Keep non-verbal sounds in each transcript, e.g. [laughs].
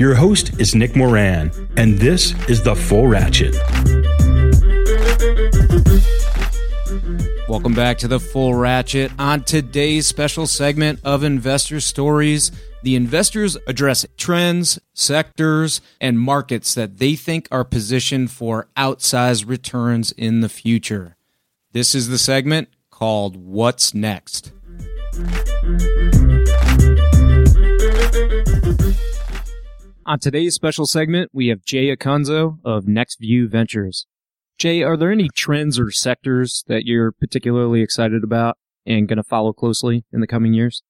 Your host is Nick Moran, and this is The Full Ratchet. Welcome back to the Full Ratchet. On today's special segment of Investor Stories, the investors address trends, sectors, and markets that they think are positioned for outsized returns in the future. This is the segment called What's Next. On today's special segment, we have Jay Acunzo of NextView Ventures. Jay, are there any trends or sectors that you're particularly excited about and going to follow closely in the coming years?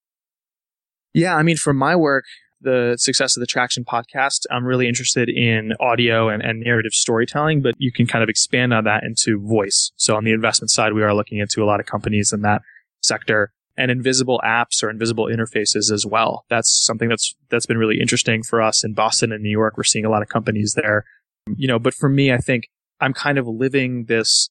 Yeah, I mean, for my work, the success of the Traction podcast, I'm really interested in audio and, and, narrative storytelling, but you can kind of expand on that into voice. So on the investment side, we are looking into a lot of companies in that sector and invisible apps or invisible interfaces as well. That's something that's, that's been really interesting for us in Boston and New York. We're seeing a lot of companies there, you know, but for me, I think I'm kind of living this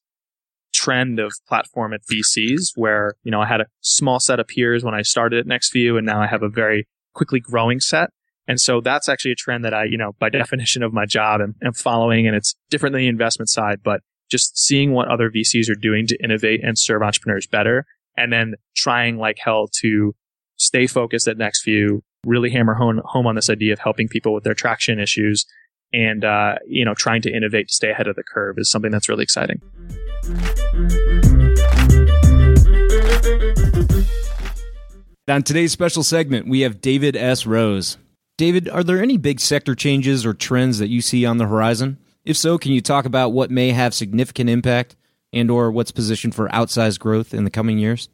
trend of platform at VCs where, you know, I had a small set of peers when I started at NextView and now I have a very quickly growing set. And so that's actually a trend that I, you know, by [laughs] definition of my job am, am following and it's different than the investment side, but just seeing what other VCs are doing to innovate and serve entrepreneurs better and then trying like hell to stay focused at NextView, really hammer home, home on this idea of helping people with their traction issues and, uh, you know, trying to innovate to stay ahead of the curve is something that's really exciting. On today's special segment, we have David S. Rose. David, are there any big sector changes or trends that you see on the horizon? If so, can you talk about what may have significant impact and or what's positioned for outsized growth in the coming years?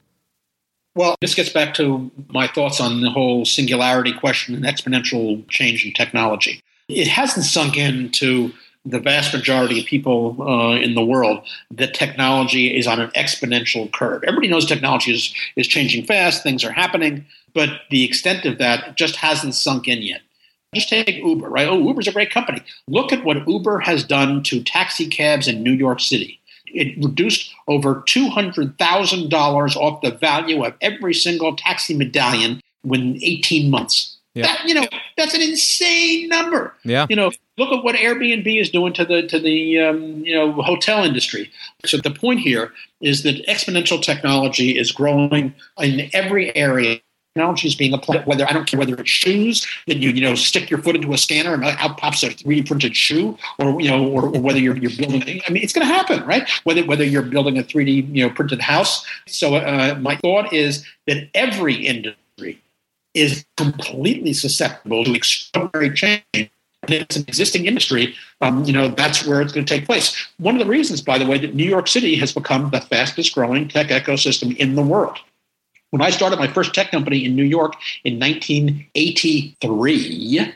Well, this gets back to my thoughts on the whole singularity question and exponential change in technology. It hasn't sunk into the vast majority of people uh, in the world that technology is on an exponential curve. Everybody knows technology is, is changing fast, things are happening, but the extent of that just hasn't sunk in yet. Just take Uber, right? Oh, Uber's a great company. Look at what Uber has done to taxi cabs in New York City. It reduced over $200,000 off the value of every single taxi medallion within 18 months. Yeah. That, you know, that's an insane number. Yeah. You know, look at what Airbnb is doing to the to the um, you know hotel industry. So the point here is that exponential technology is growing in every area. Technology is being applied. Whether I don't care whether it's shoes that you you know stick your foot into a scanner and out pops a 3D printed shoe, or you know, or, or whether you're, you're building. I mean, it's going to happen, right? Whether whether you're building a 3D you know printed house. So uh, my thought is that every industry is completely susceptible to extraordinary change. And it's an existing industry, um, you know, that's where it's going to take place. One of the reasons, by the way, that New York City has become the fastest growing tech ecosystem in the world. When I started my first tech company in New York in 1983,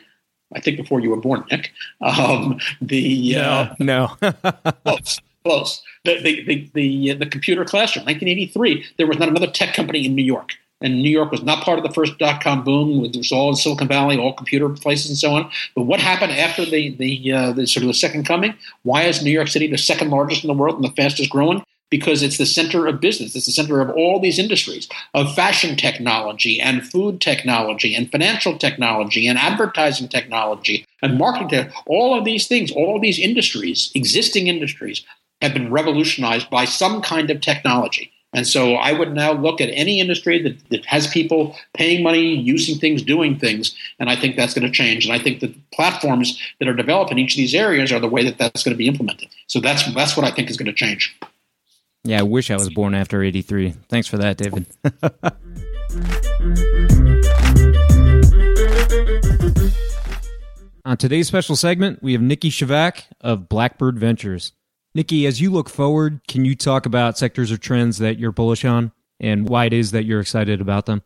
I think before you were born, Nick, um, the uh, no, no. [laughs] close, close. The, the, the, the, the computer classroom, 1983, there was not another tech company in New York and New York was not part of the first dot com boom. It was all in Silicon Valley, all computer places and so on. But what happened after the the, uh, the sort of the second coming? Why is New York City the second largest in the world and the fastest growing? Because it's the center of business. It's the center of all these industries of fashion technology and food technology and financial technology and advertising technology and marketing. All of these things, all these industries, existing industries, have been revolutionized by some kind of technology And so I would now look at any industry that, that has people paying money, using things, doing things, and I think that's going to change. And I think the platforms that are developed in each of these areas are the way that that's going to be implemented. So that's that's what I think is going to change. Yeah, I wish I was born after 83. Thanks for that, David. [laughs] On today's special segment, we have Niki Scevak of Blackbird Ventures. Niki, as you look forward, can you talk about sectors or trends that you're bullish on and why it is that you're excited about them?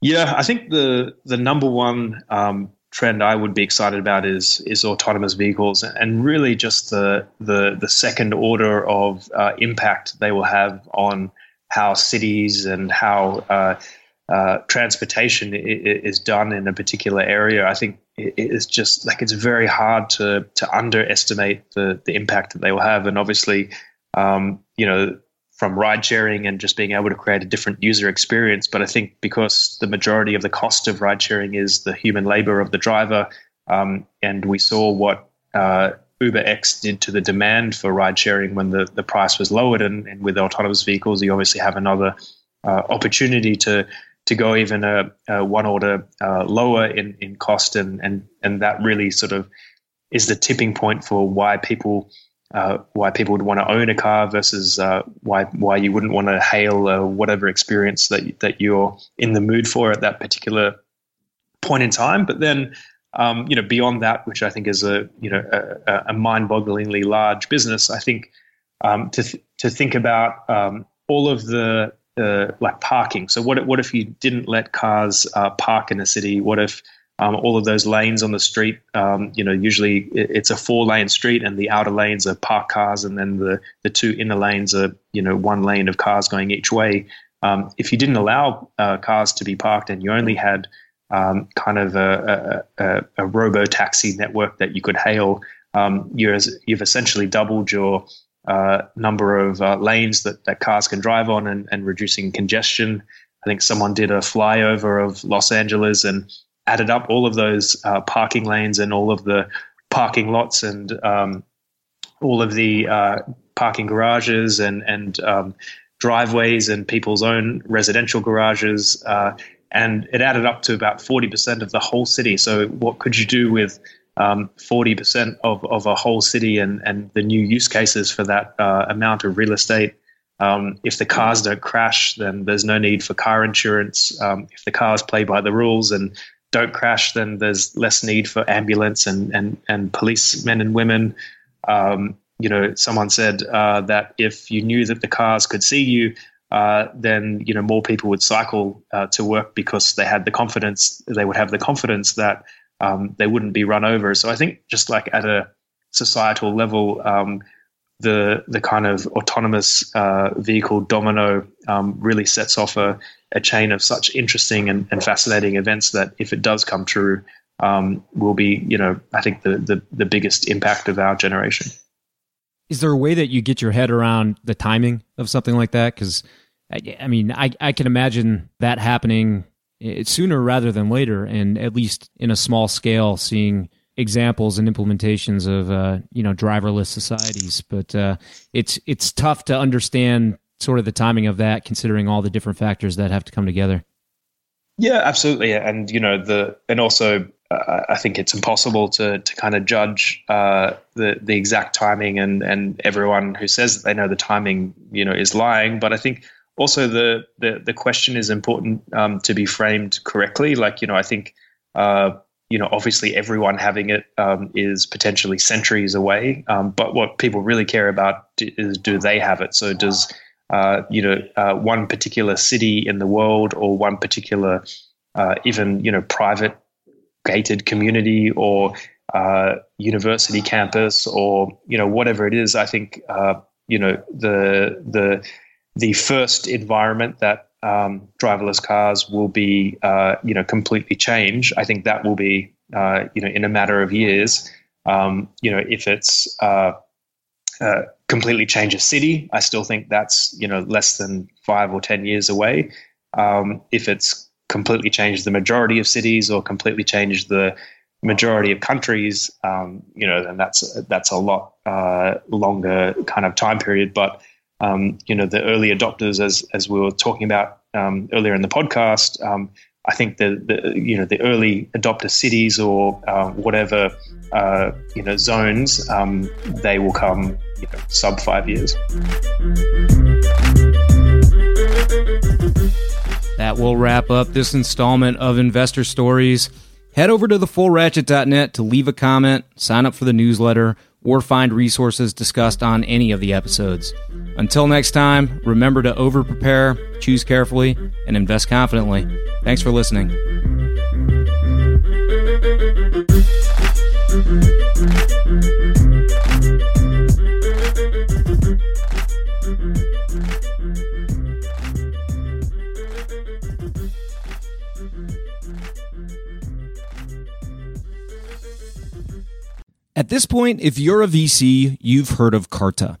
Yeah, I think the the number one um, trend I would be excited about is is autonomous vehicles, and really just the the the second order of uh, impact they will have on how cities and how uh, uh, transportation is done in a particular area. I think it's just like it's very hard to to underestimate the the impact that they will have, and obviously, um, you know, from ride sharing and just being able to create a different user experience. But I think because the majority of the cost of ride sharing is the human labor of the driver, um, and we saw what uh, Uber X did to the demand for ride sharing when the, the price was lowered, and, and with autonomous vehicles, you obviously have another uh, opportunity to to go even a, a one order uh, lower in, in cost, and, and and that really sort of is the tipping point for why people uh, why people would want to own a car versus uh, why why you wouldn't want to hail uh, whatever experience that that you're in the mood for at that particular point in time. But then, um, you know, beyond that, which I think is a you know a, a mind-bogglingly large business, I think um, to th- to think about um, all of the uh, like parking. So what what if you didn't let cars uh, park in a city? What if um, all of those lanes on the street, um, you know, usually it's a four lane street and the outer lanes are parked cars and then the, the two inner lanes are, you know, one lane of cars going each way. Um, if you didn't allow uh, cars to be parked and you only had um, kind of a, a, a, a robo taxi network that you could hail, um, you're, you've essentially doubled your uh, number of uh, lanes that, that cars can drive on and, and reducing congestion. I think someone did a flyover of Los Angeles and added up all of those uh, parking lanes and all of the parking lots and um, all of the uh, parking garages and and um, driveways and people's own residential garages. Uh, and it added up to about 40% of the whole city. So, what could you do with um, 40% of, of a whole city and, and the new use cases for that uh, amount of real estate. Um, if the cars don't crash, then there's no need for car insurance. Um, if the cars play by the rules and don't crash, then there's less need for ambulance and, and, and policemen and women. Um, you know, someone said uh, that if you knew that the cars could see you, uh, then you know more people would cycle uh, to work because they had the confidence. They would have the confidence that um, they wouldn't be run over. So I think just like at a societal level, um, the the kind of autonomous uh, vehicle domino um, really sets off a, a chain of such interesting and, and, fascinating events that if it does come true, um, will be you know I think the, the the biggest impact of our generation. Is there a way that you get your head around the timing of something like that? Because I, I mean, I, I can imagine that happening sooner rather than later, and at least in a small scale, seeing examples and implementations of uh, you know driverless societies. But uh, it's it's tough to understand sort of the timing of that, considering all the different factors that have to come together. Yeah, absolutely, and you know the and also uh, I think it's impossible to to kind of judge uh, the the exact timing, and and everyone who says that they know the timing, you know, is lying. But I think also the the, the question is important um, to be framed correctly. Like you know, I think uh, you know obviously everyone having it um, is potentially centuries away, um, but what people really care about is do they have it? So does uh, you know uh, one particular city in the world or one particular uh, even you know private gated community or uh, university campus or you know whatever it is. I think uh, you know the the the first environment that um, driverless cars will be, you know, completely change. I think that will be, you know, in a matter of years. Um, you know, if it's uh, uh completely change a city, I still think that's, you know, less than five or ten years away. Um, if it's completely changed the majority of cities or completely changed the majority of countries, um, you know, then that's that's a lot uh, longer kind of time period. But um, you know the early adopters, as as we were talking about um, earlier in the podcast. I think the, the you know the early adopter cities or uh, whatever uh, you know zones um, they will come you know, sub five years. That will wrap up this installment of Investor Stories. Head over to thefullratchet.net to leave a comment, sign up for the newsletter, or find resources discussed on any of the episodes. Until next time, remember to over prepare, choose carefully, and invest confidently. Thanks for listening. At this point, if you're a VC, you've heard of Carta.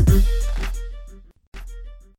Mm-hmm.